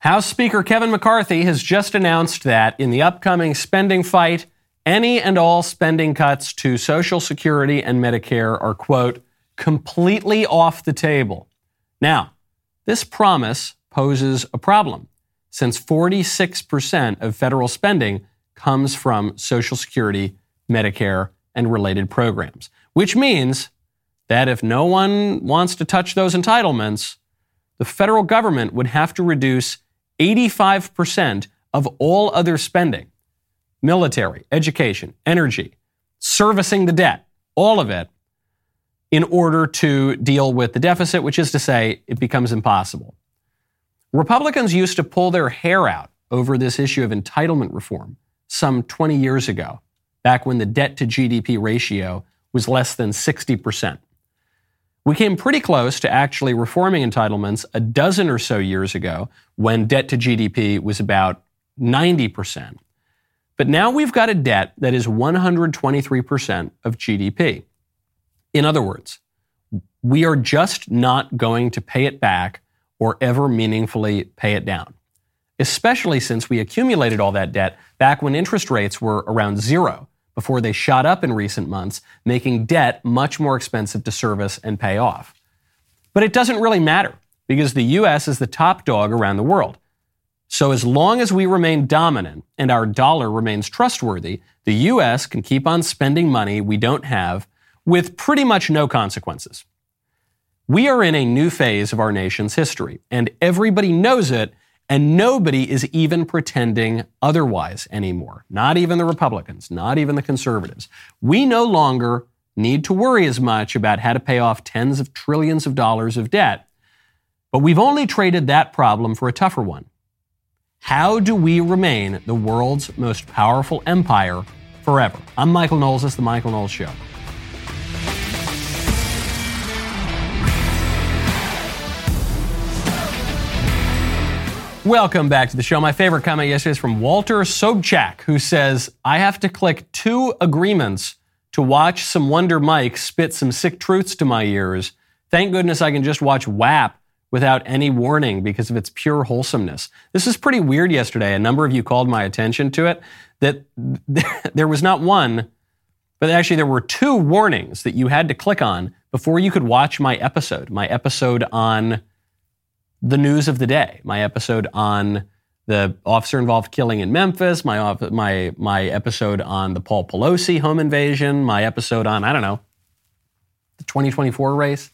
House Speaker Kevin McCarthy has just announced that in the upcoming spending fight, any and all spending cuts to Social Security and Medicare are, quote, completely off the table. Now, this promise poses a problem since 46% of federal spending comes from Social Security, Medicare, and related programs, which means that if no one wants to touch those entitlements, the federal government would have to reduce 85% of all other spending military, education, energy, servicing the debt, all of it, in order to deal with the deficit, which is to say, it becomes impossible. Republicans used to pull their hair out over this issue of entitlement reform some 20 years ago, back when the debt to GDP ratio was less than 60%. We came pretty close to actually reforming entitlements a dozen or so years ago when debt to GDP was about 90%. But now we've got a debt that is 123% of GDP. In other words, we are just not going to pay it back or ever meaningfully pay it down, especially since we accumulated all that debt back when interest rates were around zero before they shot up in recent months, making debt much more expensive to service and pay off. But it doesn't really matter because the U.S. is the top dog around the world. So as long as we remain dominant and our dollar remains trustworthy, the U.S. can keep on spending money we don't have with pretty much no consequences. We are in a new phase of our nation's history, and everybody knows it and nobody is even pretending otherwise anymore. Not even the Republicans, not even the conservatives. We no longer need to worry as much about how to pay off tens of trillions of dollars of debt. But we've only traded that problem for a tougher one. How do we remain the world's most powerful empire forever? I'm Michael Knowles. This is The Michael Knowles Show. Welcome back to the show. My favorite comment yesterday is from Walter Sobchak, who says, I have to click two agreements to watch some Wonder Mike spit some sick truths to my ears. Thank goodness I can just watch WAP without any warning because of its pure wholesomeness. This is pretty weird yesterday. A number of you called my attention to it that there was not one, but actually there were two warnings that you had to click on before you could watch my episode, my episode on the news of the day. My episode on the officer involved killing in Memphis, my, my, my episode on the Paul Pelosi home invasion, my episode on, I don't know, the 2024 race.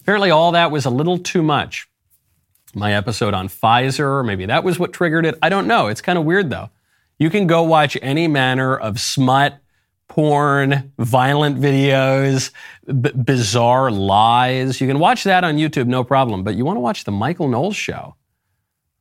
Apparently, all that was a little too much. My episode on Pfizer, maybe that was what triggered it. I don't know. It's kind of weird, though. You can go watch any manner of smut porn, violent videos, b- bizarre lies. You can watch that on YouTube, no problem. But you want to watch the Michael Knowles show?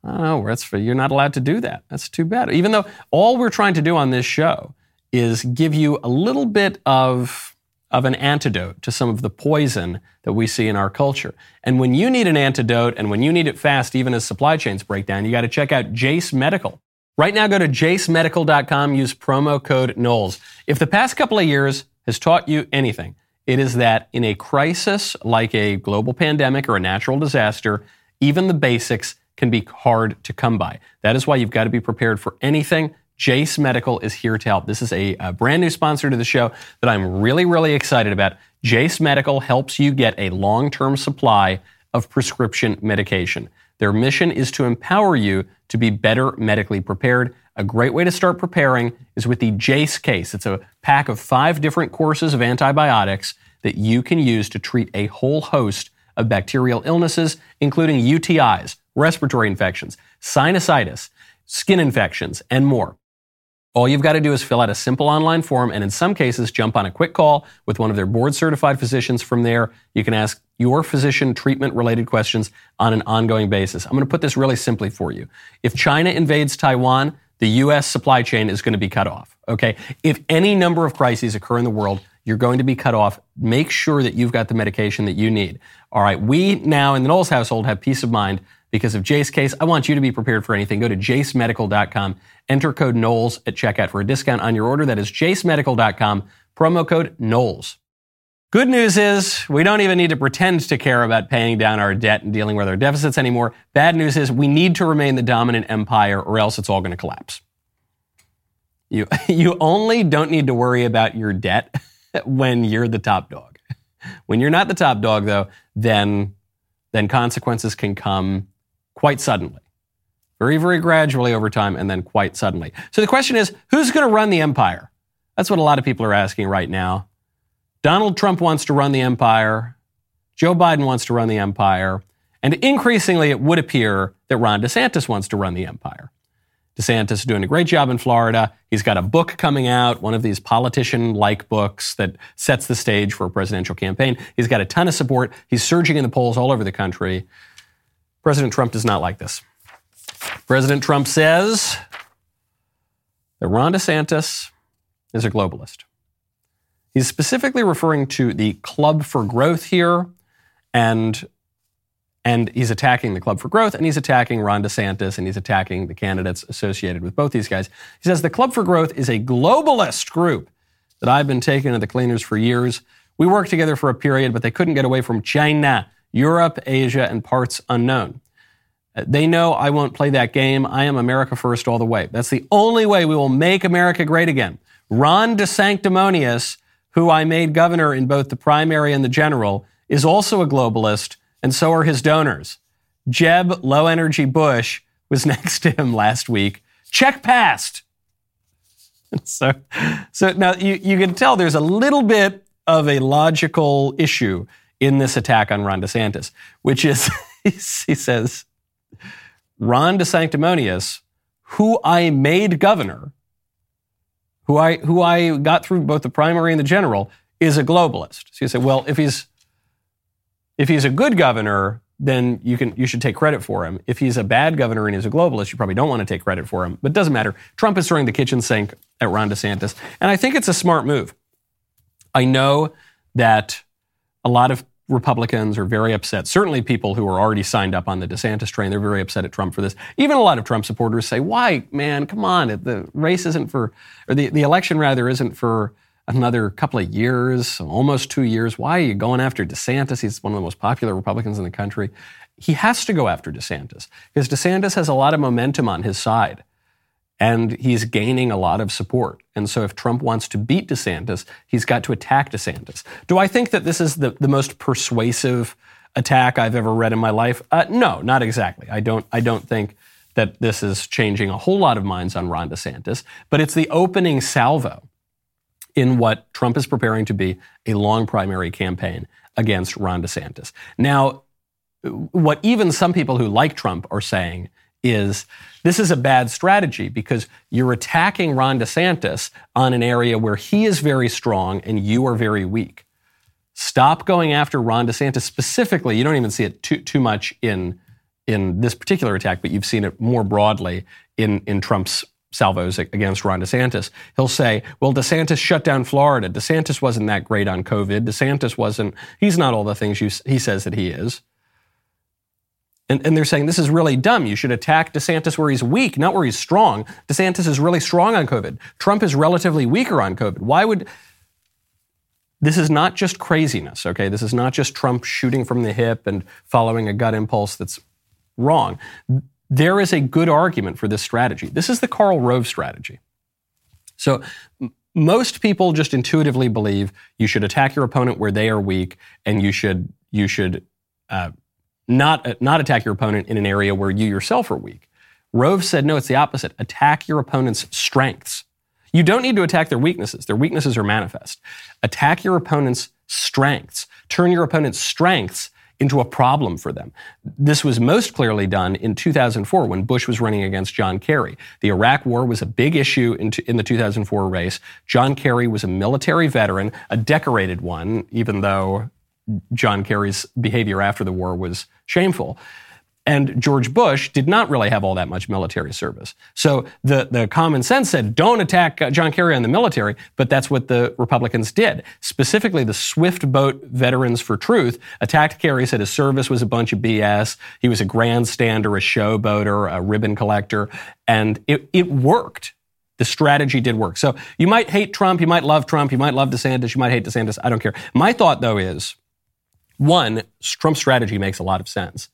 I don't know. That's for, you're not allowed to do that. That's too bad. Even though all we're trying to do on this show is give you a little bit of, of an antidote to some of the poison that we see in our culture. And when you need an antidote and when you need it fast, even as supply chains break down, you got to check out Jase Medical. Right now, go to jasemedical.com, use promo code Knowles. If the past couple of years has taught you anything, it is that in a crisis like a global pandemic or a natural disaster, even the basics can be hard to come by. That is why you've got to be prepared for anything. Jase Medical is here to help. This is a, a brand new sponsor to the show that I'm really, really excited about. Jase Medical helps you get a long term supply of prescription medication. Their mission is to empower you to be better medically prepared. A great way to start preparing is with the Jase case. It's a pack of five different courses of antibiotics that you can use to treat a whole host of bacterial illnesses, including UTIs, respiratory infections, sinusitis, skin infections, and more. All you've got to do is fill out a simple online form and in some cases jump on a quick call with one of their board certified physicians. From there, you can ask your physician treatment related questions on an ongoing basis. I'm going to put this really simply for you. If China invades Taiwan, the US supply chain is going to be cut off. Okay. If any number of crises occur in the world, you're going to be cut off. Make sure that you've got the medication that you need. All right. We now in the Knowles household have peace of mind because of Jase case. I want you to be prepared for anything. Go to jasemedical.com, enter code Knowles at checkout for a discount on your order. That is jasemedical.com, promo code Knowles. Good news is we don't even need to pretend to care about paying down our debt and dealing with our deficits anymore. Bad news is we need to remain the dominant empire or else it's all going to collapse. You, you only don't need to worry about your debt when you're the top dog. When you're not the top dog, though, then, then consequences can come quite suddenly. Very, very gradually over time, and then quite suddenly. So the question is who's going to run the empire? That's what a lot of people are asking right now. Donald Trump wants to run the empire. Joe Biden wants to run the empire. And increasingly, it would appear that Ron DeSantis wants to run the empire. DeSantis is doing a great job in Florida. He's got a book coming out, one of these politician like books that sets the stage for a presidential campaign. He's got a ton of support. He's surging in the polls all over the country. President Trump does not like this. President Trump says that Ron DeSantis is a globalist. He's specifically referring to the Club for Growth here, and and he's attacking the Club for Growth, and he's attacking Ron DeSantis, and he's attacking the candidates associated with both these guys. He says the Club for Growth is a globalist group that I've been taking to the cleaners for years. We worked together for a period, but they couldn't get away from China, Europe, Asia, and parts unknown. Uh, they know I won't play that game. I am America first all the way. That's the only way we will make America great again. Ron DeSanctimonious who I made governor in both the primary and the general, is also a globalist, and so are his donors. Jeb Low Energy Bush was next to him last week. Check passed. so, so now you, you can tell there's a little bit of a logical issue in this attack on Ron DeSantis, which is he says, Ron DeSanctimonious, who I made governor, who I, who I got through both the primary and the general, is a globalist. So you say, well, if he's, if he's a good governor, then you, can, you should take credit for him. If he's a bad governor and he's a globalist, you probably don't want to take credit for him. But it doesn't matter. Trump is throwing the kitchen sink at Ron DeSantis. And I think it's a smart move. I know that a lot of Republicans are very upset. Certainly, people who are already signed up on the DeSantis train, they're very upset at Trump for this. Even a lot of Trump supporters say, "Why, man? Come on! The race isn't for, or the, the election rather isn't for another couple of years, almost two years. Why are you going after DeSantis? He's one of the most popular Republicans in the country. He has to go after DeSantis because DeSantis has a lot of momentum on his side." And he's gaining a lot of support. And so if Trump wants to beat DeSantis, he's got to attack DeSantis. Do I think that this is the, the most persuasive attack I've ever read in my life? Uh, no, not exactly. I don't, I don't think that this is changing a whole lot of minds on Ron DeSantis, but it's the opening salvo in what Trump is preparing to be a long primary campaign against Ron DeSantis. Now, what even some people who like Trump are saying is this is a bad strategy because you're attacking Ron DeSantis on an area where he is very strong and you are very weak. Stop going after Ron DeSantis specifically. You don't even see it too, too much in, in this particular attack, but you've seen it more broadly in, in Trump's salvos against Ron DeSantis. He'll say, well, DeSantis shut down Florida. DeSantis wasn't that great on COVID. DeSantis wasn't, he's not all the things you, he says that he is. And, and, they're saying this is really dumb. You should attack DeSantis where he's weak, not where he's strong. DeSantis is really strong on COVID. Trump is relatively weaker on COVID. Why would. This is not just craziness, okay? This is not just Trump shooting from the hip and following a gut impulse that's wrong. There is a good argument for this strategy. This is the Karl Rove strategy. So, most people just intuitively believe you should attack your opponent where they are weak, and you should you should uh, not, uh, not attack your opponent in an area where you yourself are weak. Rove said, no, it's the opposite. Attack your opponent's strengths. You don't need to attack their weaknesses. Their weaknesses are manifest. Attack your opponent's strengths. Turn your opponent's strengths into a problem for them. This was most clearly done in 2004 when Bush was running against John Kerry. The Iraq War was a big issue in, in, the 2004 race. John Kerry was a military veteran, a decorated one, even though John Kerry's behavior after the war was shameful. And George Bush did not really have all that much military service. So the, the common sense said, don't attack uh, John Kerry on the military, but that's what the Republicans did. Specifically, the Swift Boat Veterans for Truth attacked Kerry, said his service was a bunch of BS. He was a grandstander, a showboater, a ribbon collector. And it, it worked. The strategy did work. So you might hate Trump, you might love Trump, you might love DeSantis, you might hate DeSantis. I don't care. My thought, though, is one, Trump's strategy makes a lot of sense.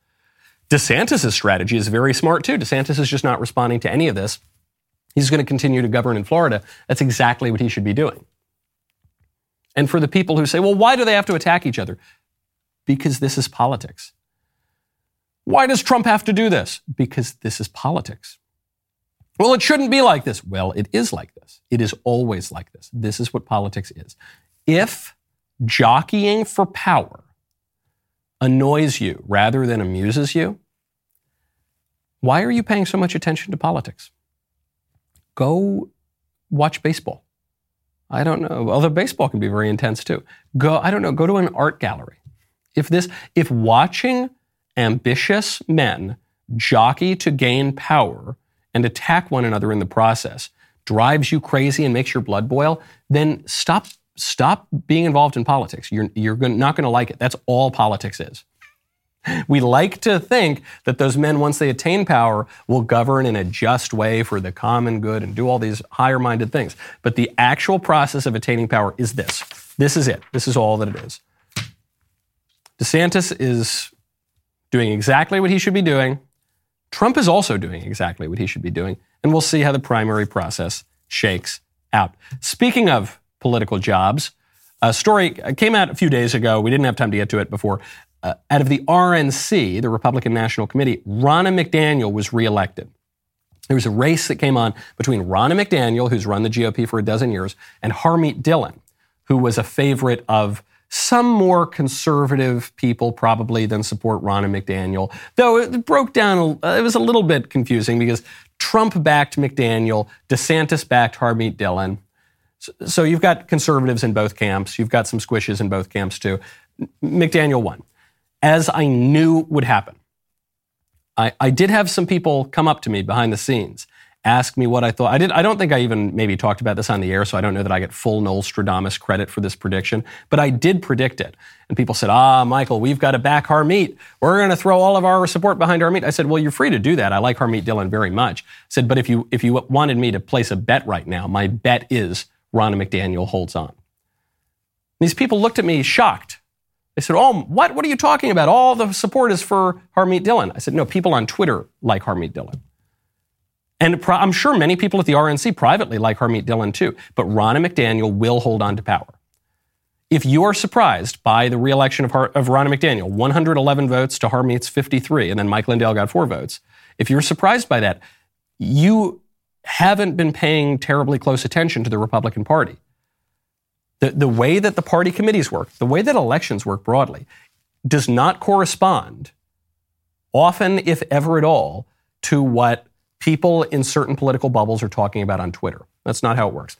DeSantis' strategy is very smart, too. DeSantis is just not responding to any of this. He's going to continue to govern in Florida. That's exactly what he should be doing. And for the people who say, well, why do they have to attack each other? Because this is politics. Why does Trump have to do this? Because this is politics. Well, it shouldn't be like this. Well, it is like this. It is always like this. This is what politics is. If jockeying for power annoys you rather than amuses you, why are you paying so much attention to politics? Go watch baseball. I don't know. Although baseball can be very intense too. Go, I don't know, go to an art gallery. If this, if watching ambitious men jockey to gain power and attack one another in the process drives you crazy and makes your blood boil, then stop stop being involved in politics. You're, you're not going to like it. That's all politics is. We like to think that those men, once they attain power, will govern in a just way for the common good and do all these higher minded things. But the actual process of attaining power is this. This is it. This is all that it is. DeSantis is doing exactly what he should be doing. Trump is also doing exactly what he should be doing. And we'll see how the primary process shakes out. Speaking of political jobs. A story came out a few days ago. We didn't have time to get to it before. Uh, out of the RNC, the Republican National Committee, Ronna McDaniel was reelected. There was a race that came on between Ronna McDaniel, who's run the GOP for a dozen years, and Harmeet Dillon, who was a favorite of some more conservative people probably than support Ronna McDaniel. Though it broke down, it was a little bit confusing because Trump backed McDaniel, DeSantis backed Harmeet Dillon. So you've got conservatives in both camps. You've got some squishes in both camps too. McDaniel won, as I knew would happen. I, I did have some people come up to me behind the scenes, ask me what I thought. I did. I don't think I even maybe talked about this on the air, so I don't know that I get full Noel Stradamus credit for this prediction. But I did predict it, and people said, "Ah, Michael, we've got to back Harmeet. We're going to throw all of our support behind Harmeet." I said, "Well, you're free to do that. I like Harmeet Dillon very much." I said, "But if you if you wanted me to place a bet right now, my bet is." Ronna McDaniel holds on. These people looked at me shocked. They said, Oh, what? What are you talking about? All the support is for Harmeet Dillon. I said, No, people on Twitter like Harmeet Dillon. And I'm sure many people at the RNC privately like Harmeet Dillon too. But Ronna McDaniel will hold on to power. If you are surprised by the reelection of, Har- of Ronna McDaniel, 111 votes to Harmeet's 53, and then Mike Lindell got four votes, if you're surprised by that, you haven't been paying terribly close attention to the Republican Party. The, the way that the party committees work, the way that elections work broadly, does not correspond, often, if ever at all, to what people in certain political bubbles are talking about on Twitter. That's not how it works.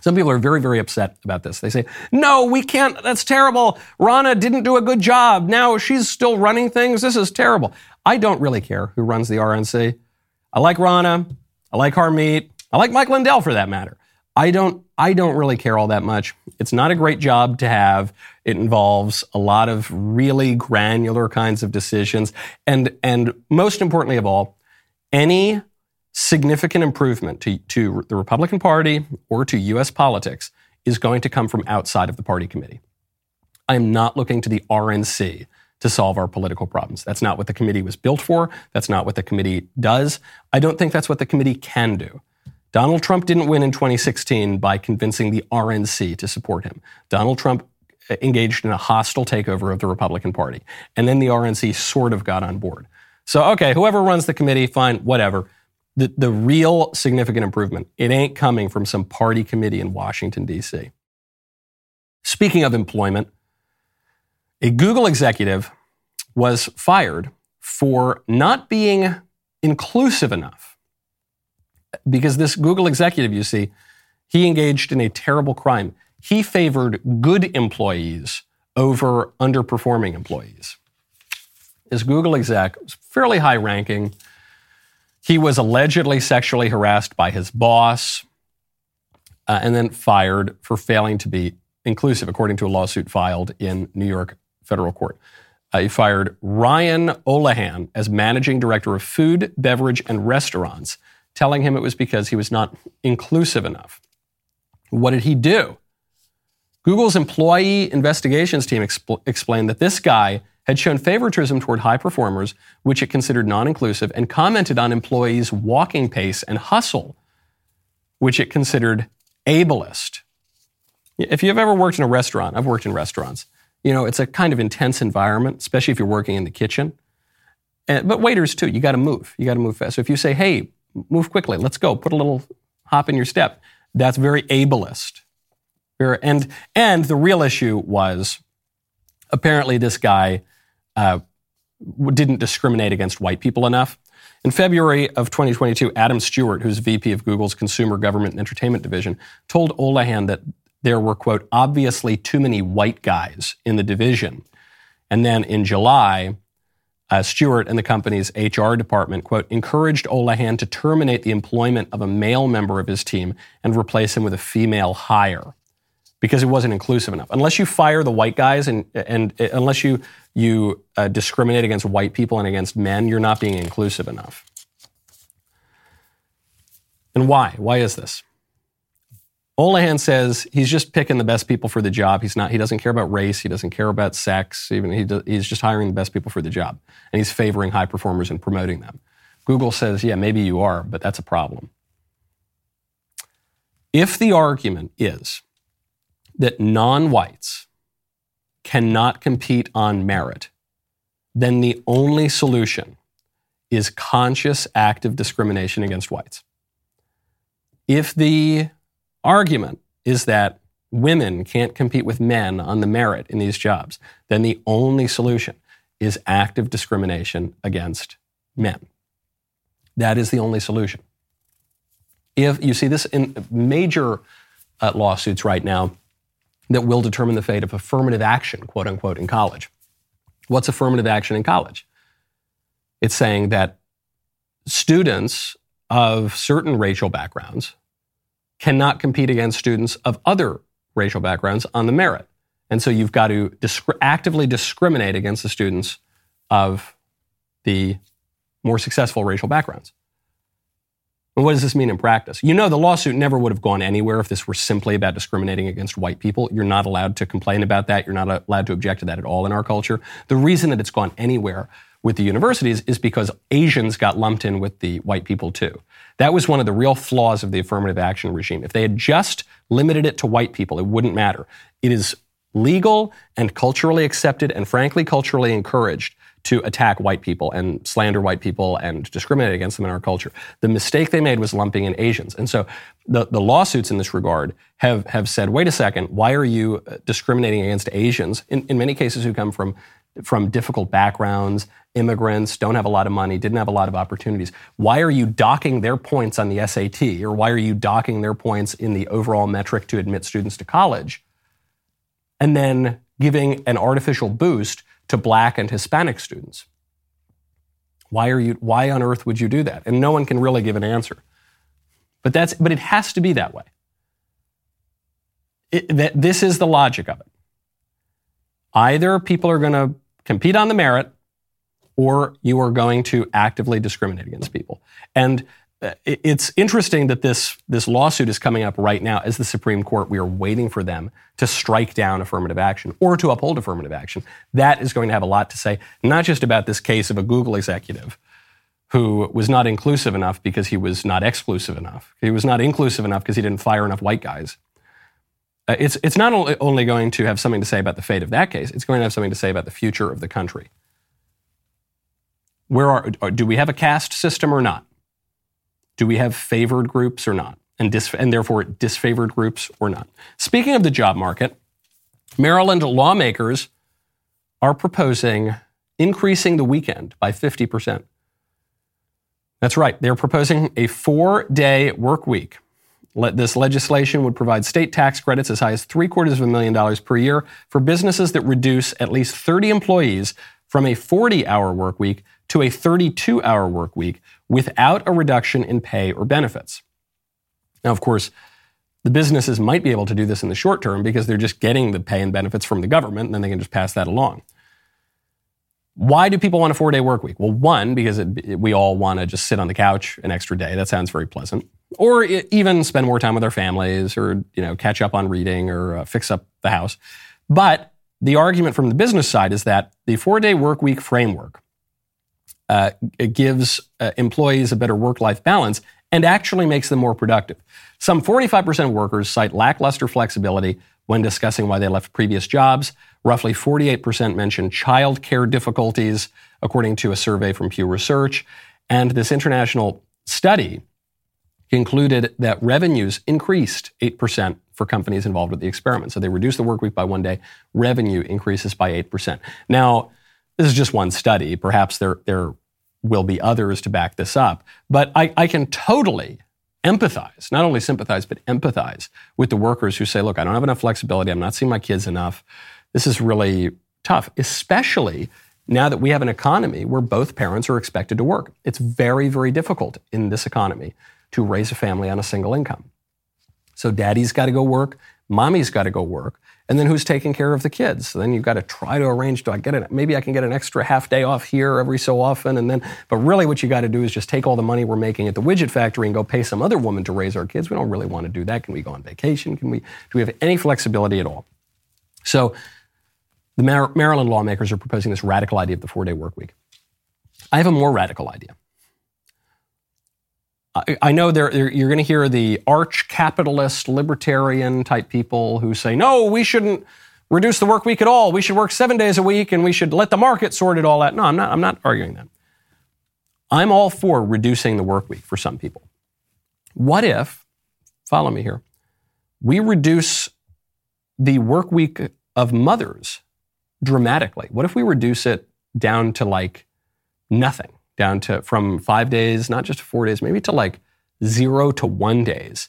Some people are very, very upset about this. They say, no, we can't. That's terrible. Ronna didn't do a good job. Now she's still running things. This is terrible. I don't really care who runs the RNC. I like Ronna. I like Harmeet. I like Mike Lindell for that matter. I don't I don't really care all that much. It's not a great job to have. It involves a lot of really granular kinds of decisions and and most importantly of all, any significant improvement to, to the Republican Party or to US politics is going to come from outside of the party committee. I am not looking to the RNC to solve our political problems. That's not what the committee was built for. That's not what the committee does. I don't think that's what the committee can do. Donald Trump didn't win in 2016 by convincing the RNC to support him. Donald Trump uh, engaged in a hostile takeover of the Republican Party. And then the RNC sort of got on board. So, okay, whoever runs the committee, fine, whatever. The, the real significant improvement, it ain't coming from some party committee in Washington, D.C. Speaking of employment, a Google executive was fired for not being inclusive enough. Because this Google executive, you see, he engaged in a terrible crime. He favored good employees over underperforming employees. This Google exec was fairly high ranking. He was allegedly sexually harassed by his boss uh, and then fired for failing to be inclusive, according to a lawsuit filed in New York federal court. Uh, he fired Ryan Olohan as managing director of food, beverage, and restaurants telling him it was because he was not inclusive enough. What did he do? Google's employee investigations team expl- explained that this guy had shown favoritism toward high performers, which it considered non inclusive, and commented on employees' walking pace and hustle, which it considered ableist. If you've ever worked in a restaurant, I've worked in restaurants, you know, it's a kind of intense environment, especially if you're working in the kitchen. And, but waiters too, you got to move. You got to move fast. So if you say, hey, move quickly, let's go, put a little hop in your step, that's very ableist. And, and the real issue was apparently this guy uh, didn't discriminate against white people enough. In February of 2022, Adam Stewart, who's VP of Google's Consumer Government and Entertainment Division, told Olohan that there were, quote, obviously too many white guys in the division. And then in July, uh, Stewart and the company's HR department, quote, encouraged Olohan to terminate the employment of a male member of his team and replace him with a female hire because it wasn't inclusive enough. Unless you fire the white guys and, and uh, unless you, you uh, discriminate against white people and against men, you're not being inclusive enough. And why? Why is this? Olohan says he's just picking the best people for the job. He's not. He doesn't care about race. He doesn't care about sex. Even he do, he's just hiring the best people for the job, and he's favoring high performers and promoting them. Google says, yeah, maybe you are, but that's a problem. If the argument is that non-whites cannot compete on merit, then the only solution is conscious active discrimination against whites. If the argument is that women can't compete with men on the merit in these jobs, then the only solution is active discrimination against men. That is the only solution. If you see this in major uh, lawsuits right now that will determine the fate of affirmative action, quote unquote, in college. What's affirmative action in college? It's saying that students of certain racial backgrounds cannot compete against students of other racial backgrounds on the merit. And so you've got to disc- actively discriminate against the students of the more successful racial backgrounds. And what does this mean in practice? You know, the lawsuit never would have gone anywhere if this were simply about discriminating against white people. You're not allowed to complain about that. You're not allowed to object to that at all in our culture. The reason that it's gone anywhere with the universities is because Asians got lumped in with the white people too. That was one of the real flaws of the affirmative action regime. If they had just limited it to white people, it wouldn't matter. It is legal and culturally accepted and frankly culturally encouraged to attack white people and slander white people and discriminate against them in our culture. The mistake they made was lumping in Asians. And so the, the lawsuits in this regard have, have said, wait a second, why are you discriminating against Asians, in, in many cases who come from from difficult backgrounds, immigrants, don't have a lot of money, didn't have a lot of opportunities. Why are you docking their points on the SAT or why are you docking their points in the overall metric to admit students to college? And then giving an artificial boost to black and Hispanic students. Why are you why on earth would you do that? And no one can really give an answer. But that's but it has to be that way. It, that, this is the logic of it. Either people are going to compete on the merit, or you are going to actively discriminate against people. And uh, it's interesting that this, this lawsuit is coming up right now as the Supreme Court. We are waiting for them to strike down affirmative action or to uphold affirmative action. That is going to have a lot to say, not just about this case of a Google executive who was not inclusive enough because he was not exclusive enough. He was not inclusive enough because he didn't fire enough white guys. Uh, it's, it's not only going to have something to say about the fate of that case, it's going to have something to say about the future of the country. Where are, do we have a caste system or not? Do we have favored groups or not? And, dis, and therefore disfavored groups or not? Speaking of the job market, Maryland lawmakers are proposing increasing the weekend by 50%. That's right. They're proposing a four day work week this legislation would provide state tax credits as high as three quarters of a million dollars per year for businesses that reduce at least 30 employees from a 40 hour work week to a 32 hour work week without a reduction in pay or benefits. Now, of course, the businesses might be able to do this in the short term because they're just getting the pay and benefits from the government and then they can just pass that along. Why do people want a four day work week? Well, one, because it, we all want to just sit on the couch an extra day. That sounds very pleasant. Or even spend more time with our families or, you know, catch up on reading or uh, fix up the house. But the argument from the business side is that the four day work week framework uh, gives uh, employees a better work life balance and actually makes them more productive. Some 45% of workers cite lackluster flexibility when discussing why they left previous jobs. Roughly 48% mention childcare difficulties, according to a survey from Pew Research. And this international study concluded that revenues increased 8% for companies involved with the experiment. So they reduced the work week by one day, revenue increases by 8%. Now, this is just one study. Perhaps there, there will be others to back this up. But I, I can totally empathize, not only sympathize, but empathize with the workers who say, look, I don't have enough flexibility. I'm not seeing my kids enough. This is really tough, especially now that we have an economy where both parents are expected to work. It's very, very difficult in this economy to raise a family on a single income. So daddy's got to go work, mommy's got to go work, and then who's taking care of the kids? So then you've got to try to arrange. Do I get it? Maybe I can get an extra half day off here every so often, and then. But really, what you got to do is just take all the money we're making at the widget factory and go pay some other woman to raise our kids. We don't really want to do that. Can we go on vacation? Can we? Do we have any flexibility at all? So the Maryland lawmakers are proposing this radical idea of the four day work week. I have a more radical idea. I, know you're going to hear the arch capitalist, libertarian type people who say, no, we shouldn't reduce the work week at all. We should work seven days a week and we should let the market sort it all out. No, I'm not, I'm not arguing that. I'm all for reducing the work week for some people. What if, follow me here, we reduce the work week of mothers dramatically? What if we reduce it down to like nothing, down to from five days, not just four days, maybe to like zero to one days.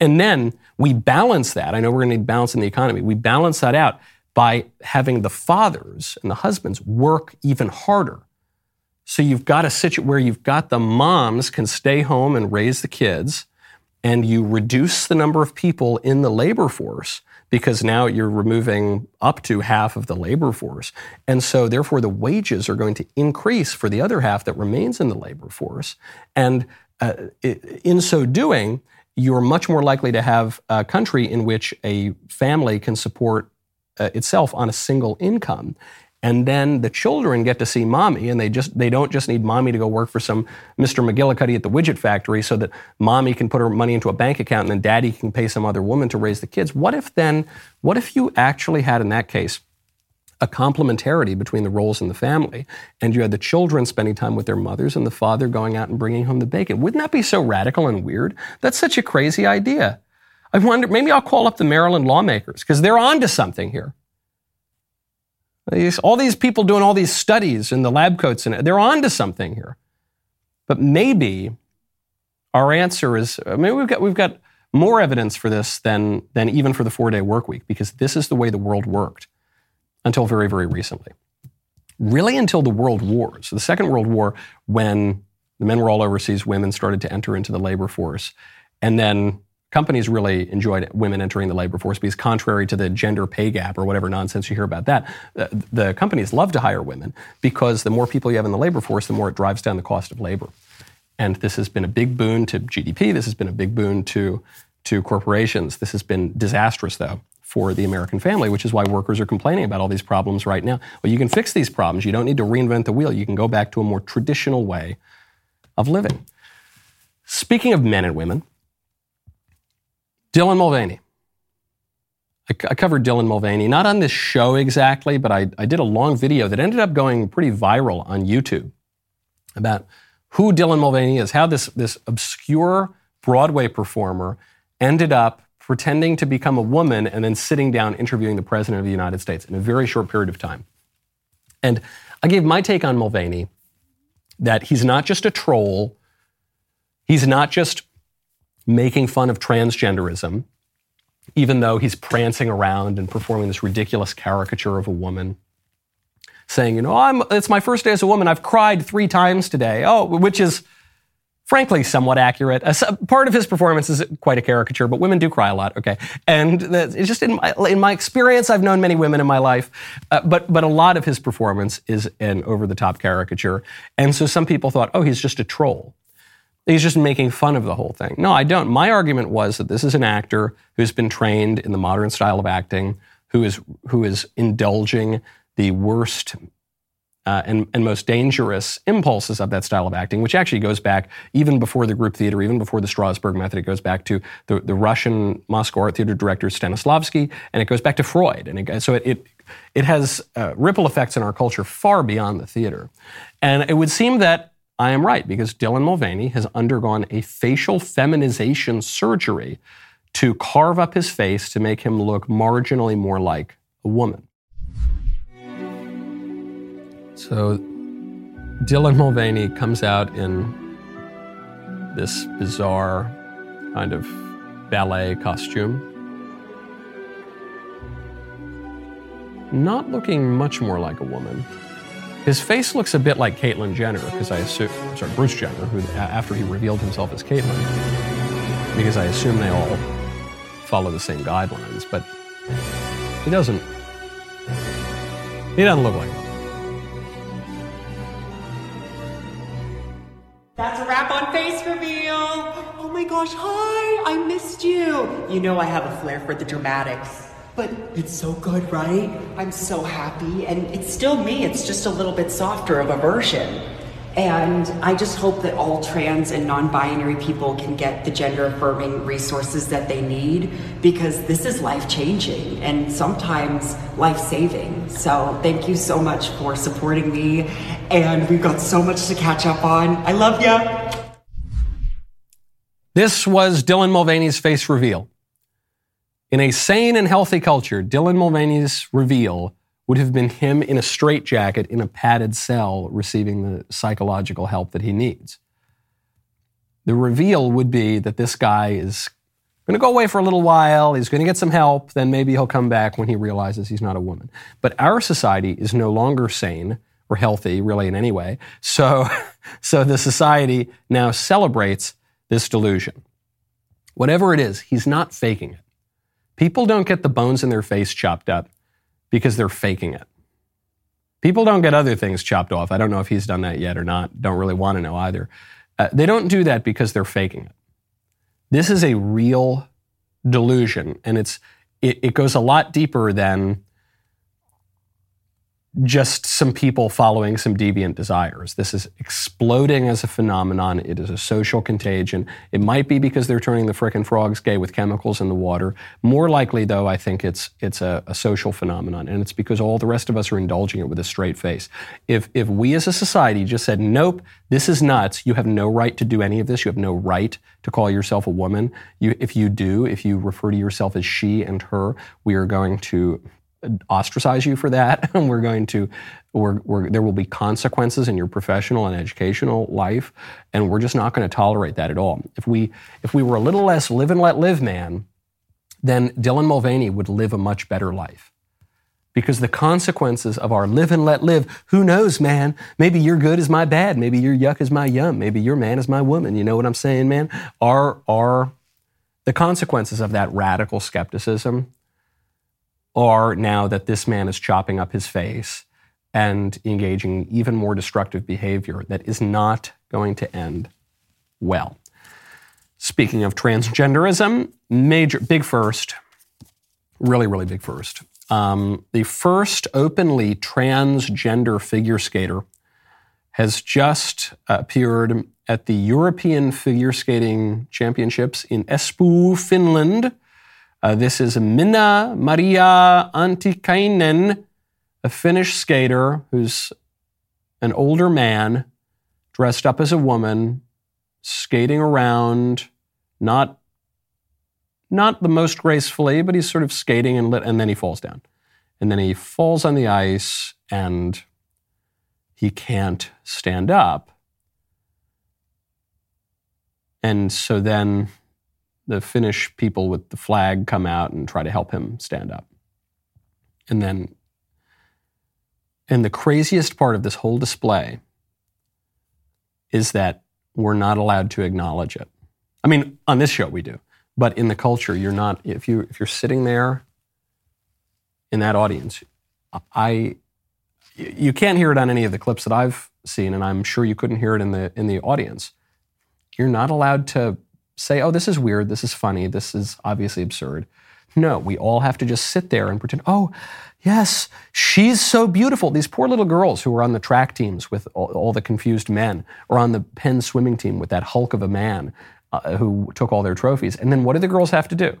And then we balance that. I know we're going to need balance in the economy. We balance that out by having the fathers and the husbands work even harder. So you've got a situation where you've got the moms can stay home and raise the kids, and you reduce the number of people in the labor force because now you're removing up to half of the labor force. And so, therefore, the wages are going to increase for the other half that remains in the labor force. And uh, in so doing, you're much more likely to have a country in which a family can support uh, itself on a single income and then the children get to see mommy and they just they don't just need mommy to go work for some mr mcgillicuddy at the widget factory so that mommy can put her money into a bank account and then daddy can pay some other woman to raise the kids. What if then what if you actually had in that case a complementarity between the roles in the family and you had the children spending time with their mothers and the father going out and bringing home the bacon? Wouldn't that be so radical and weird? That's such a crazy idea. I wonder maybe i'll call up the maryland lawmakers because they're on to something here all these people doing all these studies in the lab coats, and they're on to something here. But maybe our answer is maybe we've got, we've got more evidence for this than, than even for the four day work week, because this is the way the world worked until very, very recently. Really, until the World Wars, the Second World War, when the men were all overseas, women started to enter into the labor force. And then companies really enjoyed women entering the labor force because, contrary to the gender pay gap or whatever nonsense you hear about that, the, the companies love to hire women because the more people you have in the labor force, the more it drives down the cost of labor. And this has been a big boon to GDP. This has been a big boon to, to corporations. This has been disastrous, though, for the American family, which is why workers are complaining about all these problems right now. Well, you can fix these problems. You don't need to reinvent the wheel. You can go back to a more traditional way of living. Speaking of men and women, Dylan Mulvaney. I, covered Dylan Mulvaney, not on this show exactly, but I, I did a long video that ended up going pretty viral on YouTube about who Dylan Mulvaney is, how this, this obscure Broadway performer ended up pretending to become a woman and then sitting down interviewing the President of the United States in a very short period of time. And I gave my take on Mulvaney that he's not just a troll, he's not just making fun of transgenderism, even though he's prancing around and performing this ridiculous caricature of a woman, saying, you know, I'm, it's my first day as a woman. I've cried three times today. Oh, which is frankly somewhat accurate. Part of his performance is quite a caricature, but women do cry a lot. Okay, and it's just in my, in my experience, I've known many women in my life, uh, but but a lot of his performance is an over the top caricature, and so some people thought, oh, he's just a troll. He's just making fun of the whole thing. No, I don't. My argument was that this is an actor who's been trained in the modern style of acting, who is who is indulging the worst uh, and, and most dangerous impulses of that style of acting, which actually goes back even before the group theater, even before the Strasberg method. It goes back to the, the Russian Moscow art theater director Stanislavski, and it goes back to Freud. And it, so it, it, it has uh, ripple effects in our culture far beyond the theater. And it would seem that I am right because Dylan Mulvaney has undergone a facial feminization surgery to carve up his face to make him look marginally more like a woman. So Dylan Mulvaney comes out in this bizarre kind of ballet costume. Not looking much more like a woman. His face looks a bit like Caitlyn Jenner, because I assume, sorry, Bruce Jenner, who after he revealed himself as Caitlyn, because I assume they all follow the same guidelines, but he doesn't. He doesn't look like it. That's a wrap on face reveal. Oh my gosh, hi, I missed you. You know I have a flair for the dramatics. But it's so good, right? I'm so happy. And it's still me, it's just a little bit softer of a version. And I just hope that all trans and non binary people can get the gender affirming resources that they need because this is life changing and sometimes life saving. So thank you so much for supporting me. And we've got so much to catch up on. I love you. This was Dylan Mulvaney's face reveal. In a sane and healthy culture, Dylan Mulvaney's reveal would have been him in a straitjacket in a padded cell receiving the psychological help that he needs. The reveal would be that this guy is going to go away for a little while, he's going to get some help, then maybe he'll come back when he realizes he's not a woman. But our society is no longer sane or healthy, really, in any way. So, so the society now celebrates this delusion. Whatever it is, he's not faking it. People don't get the bones in their face chopped up because they're faking it. People don't get other things chopped off. I don't know if he's done that yet or not. Don't really want to know either. Uh, they don't do that because they're faking it. This is a real delusion, and it's it, it goes a lot deeper than just some people following some deviant desires. This is exploding as a phenomenon. It is a social contagion. It might be because they're turning the frickin' frogs gay with chemicals in the water. More likely, though, I think it's it's a, a, social phenomenon, and it's because all the rest of us are indulging it with a straight face. If if we as a society just said, "Nope, this is nuts. You have no right to do any of this. You have no right to call yourself a woman. You, if you do, if you refer to yourself as she and her, we are going to ostracize you for that. And we're going to, we're, we're, there will be consequences in your professional and educational life, and we're just not going to tolerate that at all. If we, if we were a little less live and let live man, then Dylan Mulvaney would live a much better life. Because the consequences of our live and let live, who knows, man? Maybe your good is my bad. Maybe your yuck is my yum. Maybe your man is my woman. You know what I'm saying, man? Are, are the consequences of that radical skepticism are now that this man is chopping up his face and engaging even more destructive behavior that is not going to end well. Speaking of transgenderism, major, big first, really, really big first. Um, the first openly transgender figure skater has just appeared at the European Figure Skating Championships in Espoo, Finland. Uh, this is Minna Maria Antikainen, a Finnish skater who's an older man dressed up as a woman, skating around, not not the most gracefully, but he's sort of skating and lit, and then he falls down. And then he falls on the ice and he can't stand up. And so then the Finnish people with the flag come out and try to help him stand up. And then, and the craziest part of this whole display is that we're not allowed to acknowledge it. I mean, on this show we do, but in the culture, you're not. If you if you're sitting there in that audience, I you can't hear it on any of the clips that I've seen, and I'm sure you couldn't hear it in the in the audience. You're not allowed to say, "Oh, this is weird. This is funny. This is obviously absurd." No, we all have to just sit there and pretend, "Oh, yes, she's so beautiful." These poor little girls who are on the track teams with all, all the confused men, or on the Penn swimming team with that hulk of a man uh, who took all their trophies. And then what do the girls have to do?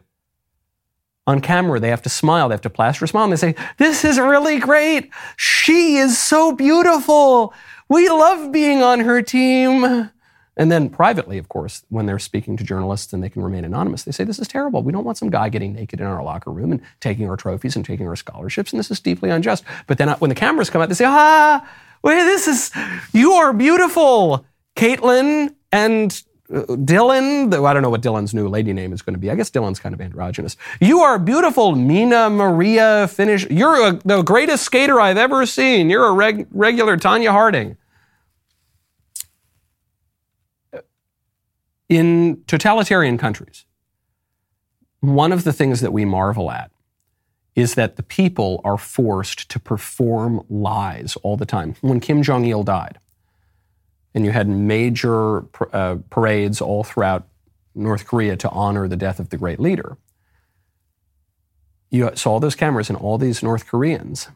on camera, they have to smile, they have to plaster a smile, and they say, This is really great. She is so beautiful. We love being on her team. And then privately, of course, when they're speaking to journalists and they can remain anonymous, they say, This is terrible. We don't want some guy getting naked in our locker room and taking our trophies and taking our scholarships, and this is deeply unjust. But then when the cameras come out, they say, Ah, this is, you are beautiful. Caitlin and Dylan, I don't know what Dylan's new lady name is going to be. I guess Dylan's kind of androgynous. You are beautiful, Mina Maria Finish. You're a, the greatest skater I've ever seen. You're a reg, regular Tonya Harding. In totalitarian countries, one of the things that we marvel at is that the people are forced to perform lies all the time. When Kim Jong il died, and you had major uh, parades all throughout North Korea to honor the death of the great leader. You saw those cameras and all these North Koreans.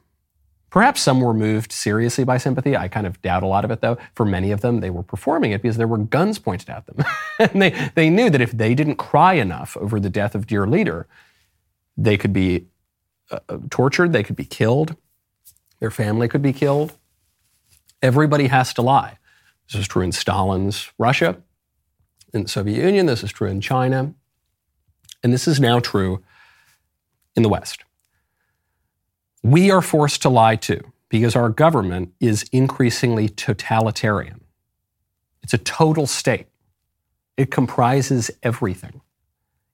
Perhaps some were moved seriously by sympathy. I kind of doubt a lot of it, though. For many of them, they were performing it because there were guns pointed at them. and they, they knew that if they didn't cry enough over the death of dear leader, they could be uh, uh tortured, they could be killed, their family could be killed. Everybody has to lie. This is true in Stalin's Russia, in the Soviet Union. This is true in China. And this is now true in the West. We are forced to lie too because our government is increasingly totalitarian. It's a total state, it comprises everything.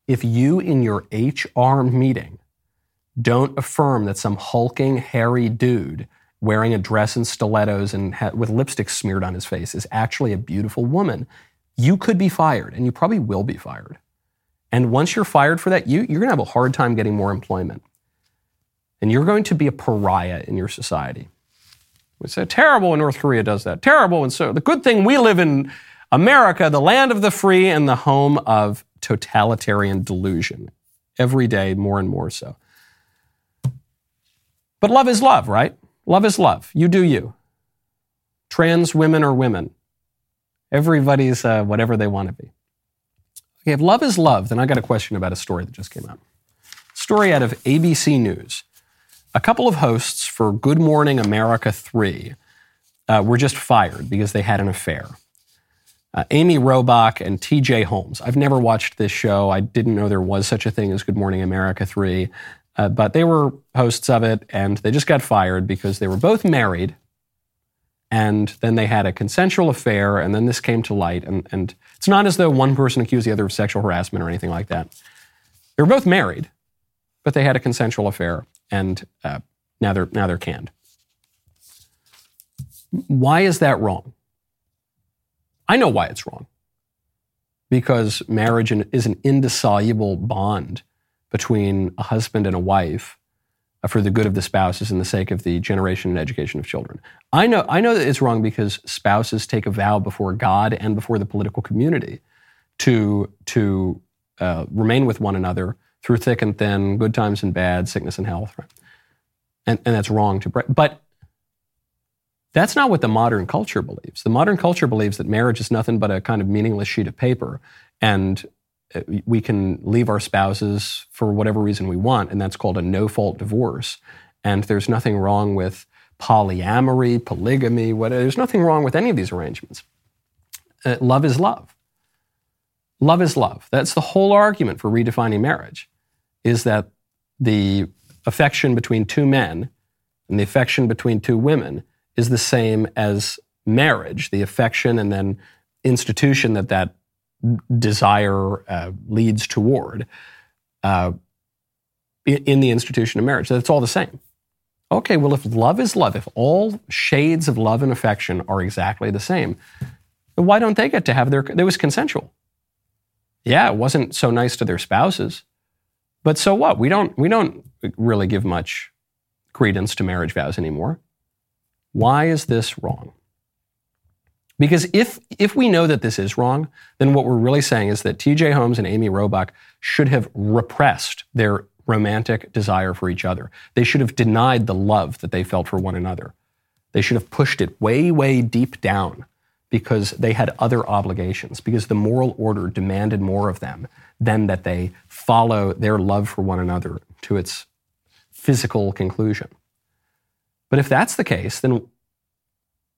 If you, in your HR meeting, don't affirm that some hulking, hairy dude wearing a dress and stilettos and ha- with lipstick smeared on his face is actually a beautiful woman, you could be fired, and you probably will be fired. And once you're fired for that, you, you're going to have a hard time getting more employment. And you're going to be a pariah in your society. We say, terrible when North Korea does that. Terrible. And so the good thing we live in America, the land of the free and the home of totalitarian delusion. Every day, more and more so. But love is love, right? Love is love. You do you. Trans women are women. Everybody's uh, whatever they want to be. Okay, if love is love, then I got a question about a story that just came out. Story out of ABC News. A couple of hosts for Good Morning America 3 uh, were just fired because they had an affair. Uh, Amy Robach and TJ Holmes. I've never watched this show. I didn't know there was such a thing as Good Morning America 3. Uh, but they were hosts of it, and they just got fired because they were both married, and then they had a consensual affair, and then this came to light. And, and it's not as though one person accused the other of sexual harassment or anything like that. They were both married, but they had a consensual affair, and uh, now they're now they're canned. Why is that wrong? I know why it's wrong. Because marriage is an indissoluble bond between a husband and a wife uh, for the good of the spouses and the sake of the generation and education of children. I know, I know that it's wrong because spouses take a vow before God and before the political community to, to uh, remain with one another through thick and thin, good times and bad, sickness and health. Right? And, and that's wrong to break. But that's not what the modern culture believes. The modern culture believes that marriage is nothing but a kind of meaningless sheet of paper. And we can leave our spouses for whatever reason we want, and that's called a no fault divorce. And there's nothing wrong with polyamory, polygamy, what, there's nothing wrong with any of these arrangements. Uh, love is love. Love is love. That's the whole argument for redefining marriage, is that the affection between two men and the affection between two women is the same as marriage, the affection and then institution that that desire uh, leads toward uh, in, the institution of marriage. That's all the same. Okay, well, if love is love, if all shades of love and affection are exactly the same, Why don't they get to have their? It was consensual. Yeah, it wasn't so nice to their spouses, but so what? We don't we don't really give much credence to marriage vows anymore. Why is this wrong? Because if, if we know that this is wrong, then what we're really saying is that TJ Holmes and Amy Robach should have repressed their romantic desire for each other. They should have denied the love that they felt for one another. They should have pushed it way, way deep down because they had other obligations, because the moral order demanded more of them than that they follow their love for one another to its physical conclusion. But if that's the case, then,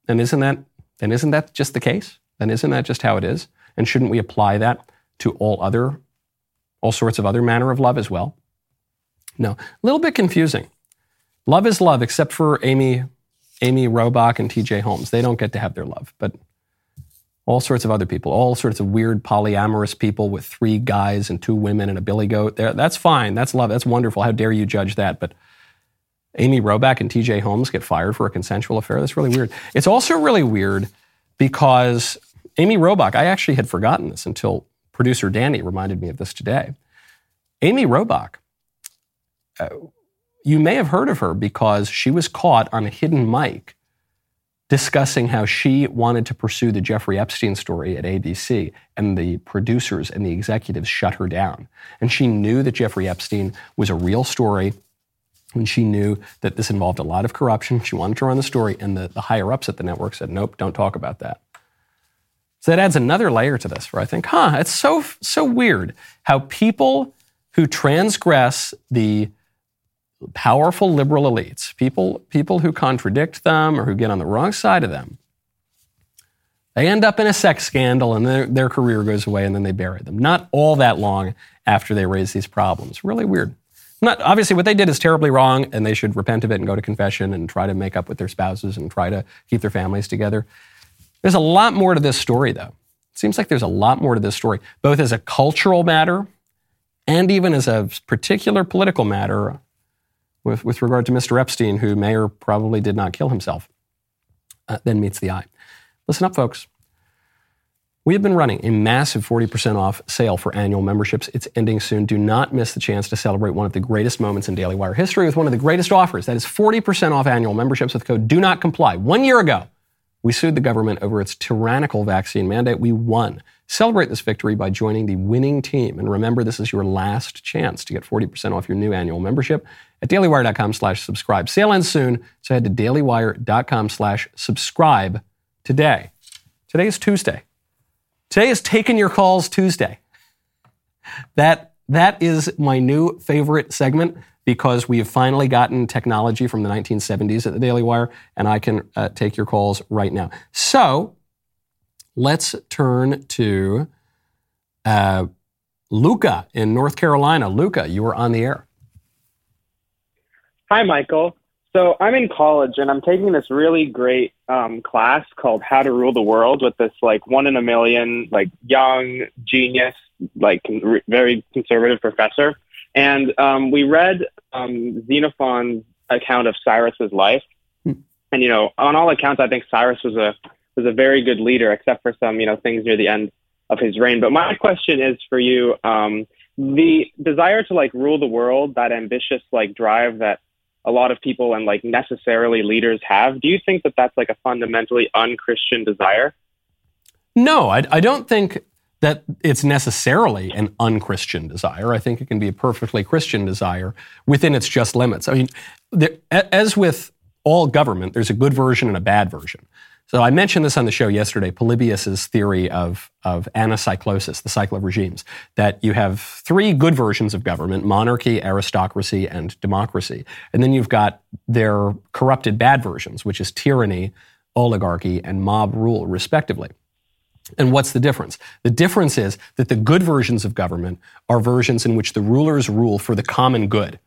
then isn't that then isn't that just the case? Then isn't that just how it is? And shouldn't we apply that to all other, all sorts of other manner of love as well? No, a little bit confusing. Love is love, except for Amy, Amy Robach and T.J. Holmes. They don't get to have their love, but all sorts of other people, all sorts of weird polyamorous people with three guys and two women and a billy goat. There, that's fine. That's love. That's wonderful. How dare you judge that? But Amy Robach and TJ Holmes get fired for a consensual affair. That's really weird. It's also really weird because Amy Robach, I actually had forgotten this until producer Danny reminded me of this today. Amy Robach, uh, you may have heard of her because she was caught on a hidden mic discussing how she wanted to pursue the Jeffrey Epstein story at ABC, and the producers and the executives shut her down. And she knew that Jeffrey Epstein was a real story And she knew that this involved a lot of corruption. She wanted to run the story, and the, the higher ups at the network said, nope, don't talk about that. So that adds another layer to this where I think, huh, it's so, so weird how people who transgress the powerful liberal elites, people, people who contradict them or who get on the wrong side of them, they end up in a sex scandal and their, their career goes away and then they bury them. Not all that long after they raise these problems. Really weird. Not obviously what they did is terribly wrong, and they should repent of it and go to confession and try to make up with their spouses and try to keep their families together. There's a lot more to this story, though. It seems like there's a lot more to this story, both as a cultural matter and even as a particular political matter with, with regard to Mr. Epstein, who may or probably did not kill himself, uh, then meets the eye. Listen up, folks. We have been running a massive 40% off sale for annual memberships. It's ending soon. Do not miss the chance to celebrate one of the greatest moments in Daily Wire history with one of the greatest offers. That is 40% off annual memberships with code Do Not Comply. One year ago, we sued the government over its tyrannical vaccine mandate. We won. Celebrate this victory by joining the winning team. And remember, this is your last chance to get 40% off your new annual membership at dailywire.com slash subscribe. Sale ends soon, so head to dailywire.com slash subscribe today. Today is Tuesday. Today is Taking Your Calls Tuesday. That, that is my new favorite segment because we have finally gotten technology from the 1970s at the Daily Wire, and I can uh, take your calls right now. So let's turn to uh, Luca in North Carolina. Luca, you are on the air. Hi, Michael. So I'm in college and I'm taking this really great um, class called How to Rule the World with this like one in a million, like young genius, like very conservative professor. And um, we read um, Xenophon's account of Cyrus's life. Hmm. And you know, on all accounts, I think Cyrus was a was a very good leader, except for some you know things near the end of his reign. But my question is for you: um, the desire to like rule the world, that ambitious like drive that a lot of people and like necessarily leaders have. Do you think that that's like a fundamentally unchristian desire? No, I, I don't think that it's necessarily an unchristian desire. I think it can be a perfectly Christian desire within its just limits. I mean, there, as with all government, there's a good version and a bad version. So I mentioned this on the show yesterday, Polybius's theory of, of anacyclosis, the cycle of regimes, that you have three good versions of government, monarchy, aristocracy, and democracy. And then you've got their corrupted bad versions, which is tyranny, oligarchy, and mob rule, respectively. And what's the difference? The difference is that the good versions of government are versions in which the rulers rule for the common good.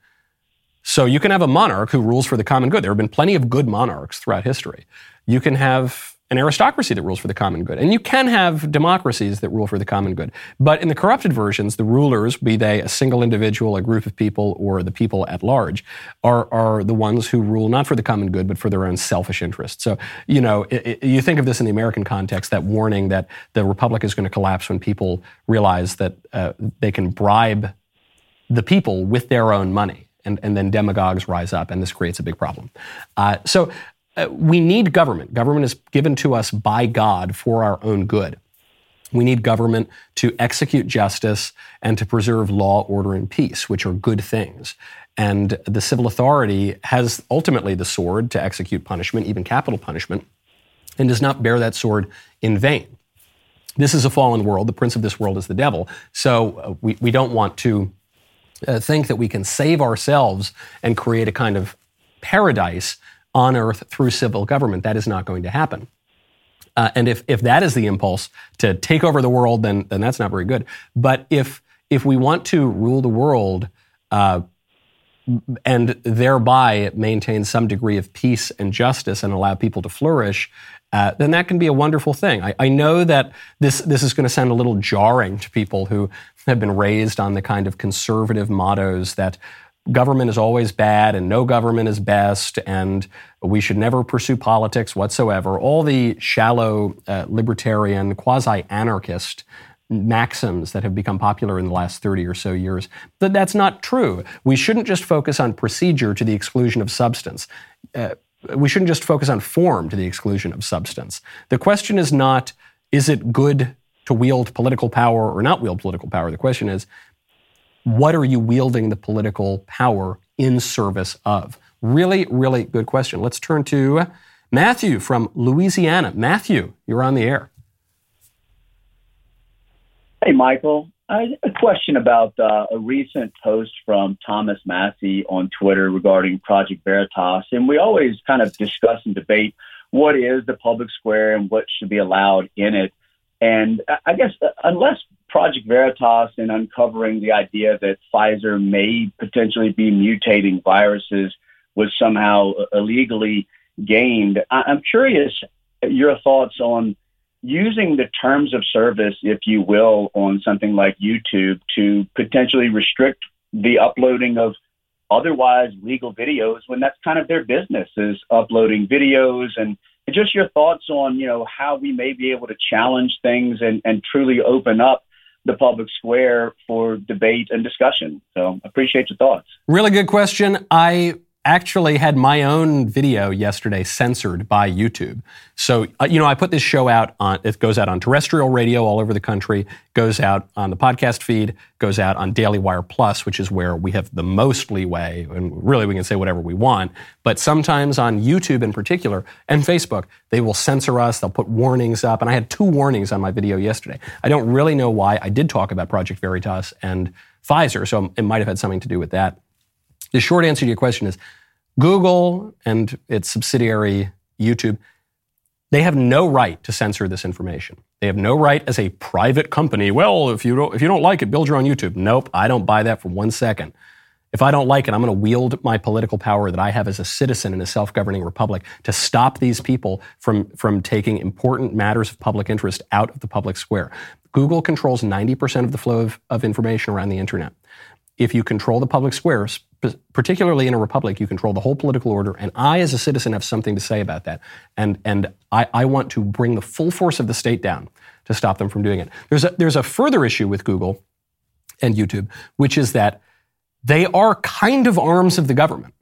So you can have a monarch who rules for the common good. There have been plenty of good monarchs throughout history. You can have an aristocracy that rules for the common good. And you can have democracies that rule for the common good. But in the corrupted versions, the rulers, be they a single individual, a group of people, or the people at large, are, are the ones who rule not for the common good, but for their own selfish interests. So, you know, it, it, you think of this in the American context, that warning that the republic is going to collapse when people realize that uh, they can bribe the people with their own money. And, and, then demagogues rise up, and this creates a big problem. Uh, so we need government. Government is given to us by God for our own good. We need government to execute justice and to preserve law, order, and peace, which are good things. And the civil authority has ultimately the sword to execute punishment, even capital punishment, and does not bear that sword in vain. This is a fallen world. The prince of this world is the devil. So uh, we, we don't want to uh, think that we can save ourselves and create a kind of paradise on earth through civil government. That is not going to happen. Uh, and if, if that is the impulse to take over the world, then, then that's not very good. But if, if we want to rule the world uh, and thereby maintain some degree of peace and justice and allow people to flourish, uh, then that can be a wonderful thing. I, I know that this, this is going to sound a little jarring to people who have been raised on the kind of conservative mottos that government is always bad and no government is best and we should never pursue politics whatsoever. All the shallow uh, libertarian, quasi anarchist maxims that have become popular in the last 30 or so years. But that's not true. We shouldn't just focus on procedure to the exclusion of substance. Uh, we shouldn't just focus on form to the exclusion of substance. The question is not, is it good to wield political power or not wield political power? The question is, what are you wielding the political power in service of? Really, really good question. Let's turn to Matthew from Louisiana. Matthew, you're on the air. Hey, Michael. A question about uh, a recent post from Thomas Massie on Twitter regarding Project Veritas. And we always kind of discuss and debate what is the public square and what should be allowed in it. And I guess uh, unless Project Veritas and uncovering the idea that Pfizer may potentially be mutating viruses was somehow uh, illegally gained. I'm curious your thoughts on using the terms of service, if you will, on something like YouTube to potentially restrict the uploading of otherwise legal videos when that's kind of their business is uploading videos and just your thoughts on you know how we may be able to challenge things and, and truly open up the public square for debate and discussion. So appreciate your thoughts. Really good question. I actually had my own video yesterday censored by YouTube. So, uh, you know, I put this show out on, it goes out on terrestrial radio all over the country, goes out on the podcast feed, goes out on Daily Wire Plus, which is where we have the most leeway, and really we can say whatever we want. But sometimes on YouTube in particular, and Facebook, they will censor us, they'll put warnings up, and I had two warnings on my video yesterday. I don't really know why. I did talk about Project Veritas and Pfizer, so it might have had something to do with that. The short answer to your question is Google and its subsidiary YouTube, they have no right to censor this information. They have no right as a private company. Well, if you don't, if you don't like it, build your own YouTube. Nope, I don't buy that for one second. If I don't like it, I'm going to wield my political power that I have as a citizen in a self-governing republic to stop these people from, from taking important matters of public interest out of the public square. Google controls 90% of the flow of, of information around the internet. If you control the public squares, particularly in a republic, you control the whole political order. And I, as a citizen, have something to say about that. And, and I, I want to bring the full force of the state down to stop them from doing it. There's a, there's a further issue with Google and YouTube, which is that they are kind of arms of the government.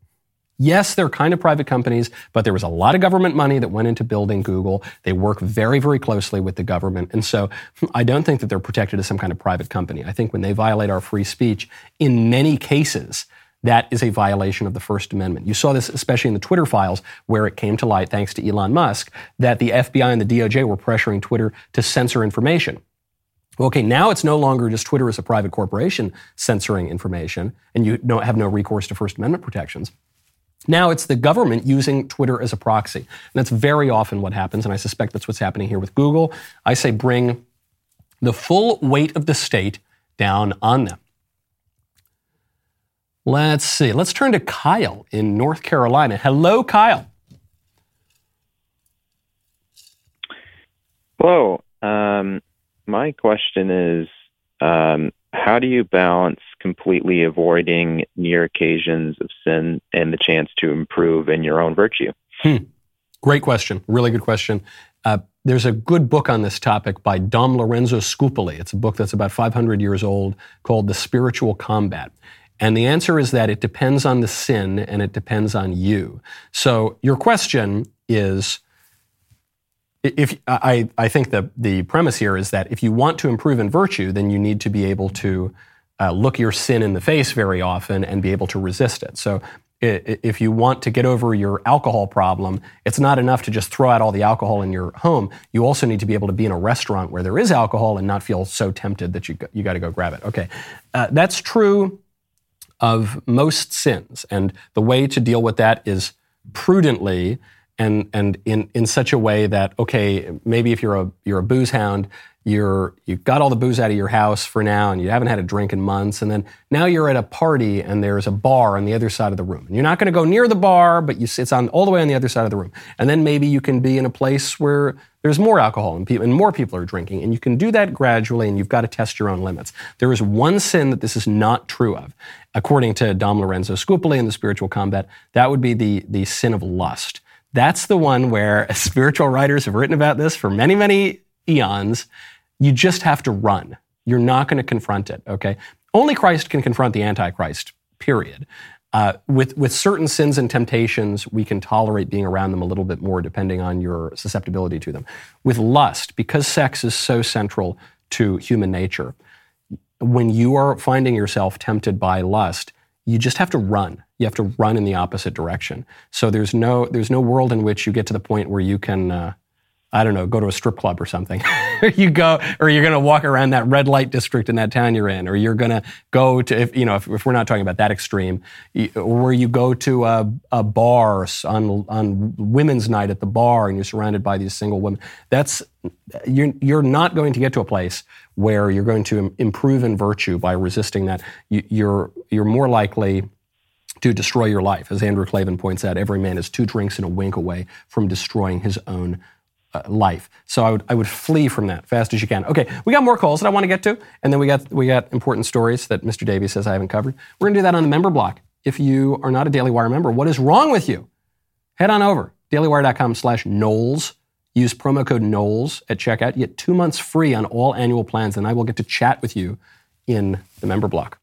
Yes, they're kind of private companies, but there was a lot of government money that went into building Google. They work very, very closely with the government. And so I don't think that they're protected as some kind of private company. I think when they violate our free speech, in many cases, that is a violation of the First Amendment. You saw this especially in the Twitter files, where it came to light, thanks to Elon Musk, that the FBI and the DOJ were pressuring Twitter to censor information. Okay, now it's no longer just Twitter as a private corporation censoring information, and you don't have no recourse to First Amendment protections. Now it's the government using Twitter as a proxy. And that's very often what happens, and I suspect that's what's happening here with Google. I say bring the full weight of the state down on them. Let's see. Let's turn to Kyle in North Carolina. Hello, Kyle. Hello. Um, my question is um, how do you balance completely avoiding near occasions of sin and the chance to improve in your own virtue? Hmm. Great question. Really good question. Uh, there's a good book on this topic by Dom Lorenzo Scupoli. It's a book that's about 500 years old called The Spiritual Combat. And the answer is that it depends on the sin and it depends on you. So your question is if I, I think the, the premise here is that if you want to improve in virtue, then you need to be able to uh, look your sin in the face very often and be able to resist it. So if you want to get over your alcohol problem, it's not enough to just throw out all the alcohol in your home. You also need to be able to be in a restaurant where there is alcohol and not feel so tempted that you, you got to go grab it. Okay. Uh, that's true of most sins. And the way to deal with that is prudently and and in in such a way that okay, maybe if you're a you're a booze hound, you're you've got all the booze out of your house for now, and you haven't had a drink in months, and then now you're at a party and there's a bar on the other side of the room, and you're not going to go near the bar, but you it's on all the way on the other side of the room, and then maybe you can be in a place where there's more alcohol and, and more people are drinking, and you can do that gradually, and you've got to test your own limits. There is one sin that this is not true of, according to Dom Lorenzo Scupoli in the Spiritual Combat. That would be the the sin of lust. That's the one where spiritual writers have written about this for many, many eons. You just have to run. You're not going to confront it, okay? Only Christ can confront the Antichrist, period. Uh, with, with certain sins and temptations, we can tolerate being around them a little bit more depending on your susceptibility to them. With lust, because sex is so central to human nature, when you are finding yourself tempted by lust, you just have to run. You have to run in the opposite direction. So there's no there's no world in which you get to the point where you can uh, I don't know, go to a strip club or something. you go, or you're going to walk around that red light district in that town you're in, or you're going to go to, if, you know, if, if, we're not talking about that extreme, where you go to a, a bar on, on women's night at the bar and you're surrounded by these single women. That's, you're, you're not going to get to a place where you're going to improve in virtue by resisting that. You, you're, you're more likely to destroy your life. As Andrew Klavan points out, every man is two drinks and a wink away from destroying his own Uh, life. So I would, I would flee from that fast as you can. Okay, we got more calls that I want to get to, and then we got, we got important stories that Mr. Davies says I haven't covered. We're to do that on the member block. If you are not a Daily Wire member, what is wrong with you? Head on over, dailywire.com slash Knowles. Use promo code Knowles at checkout. You get two months free on all annual plans, and I will get to chat with you in the member block.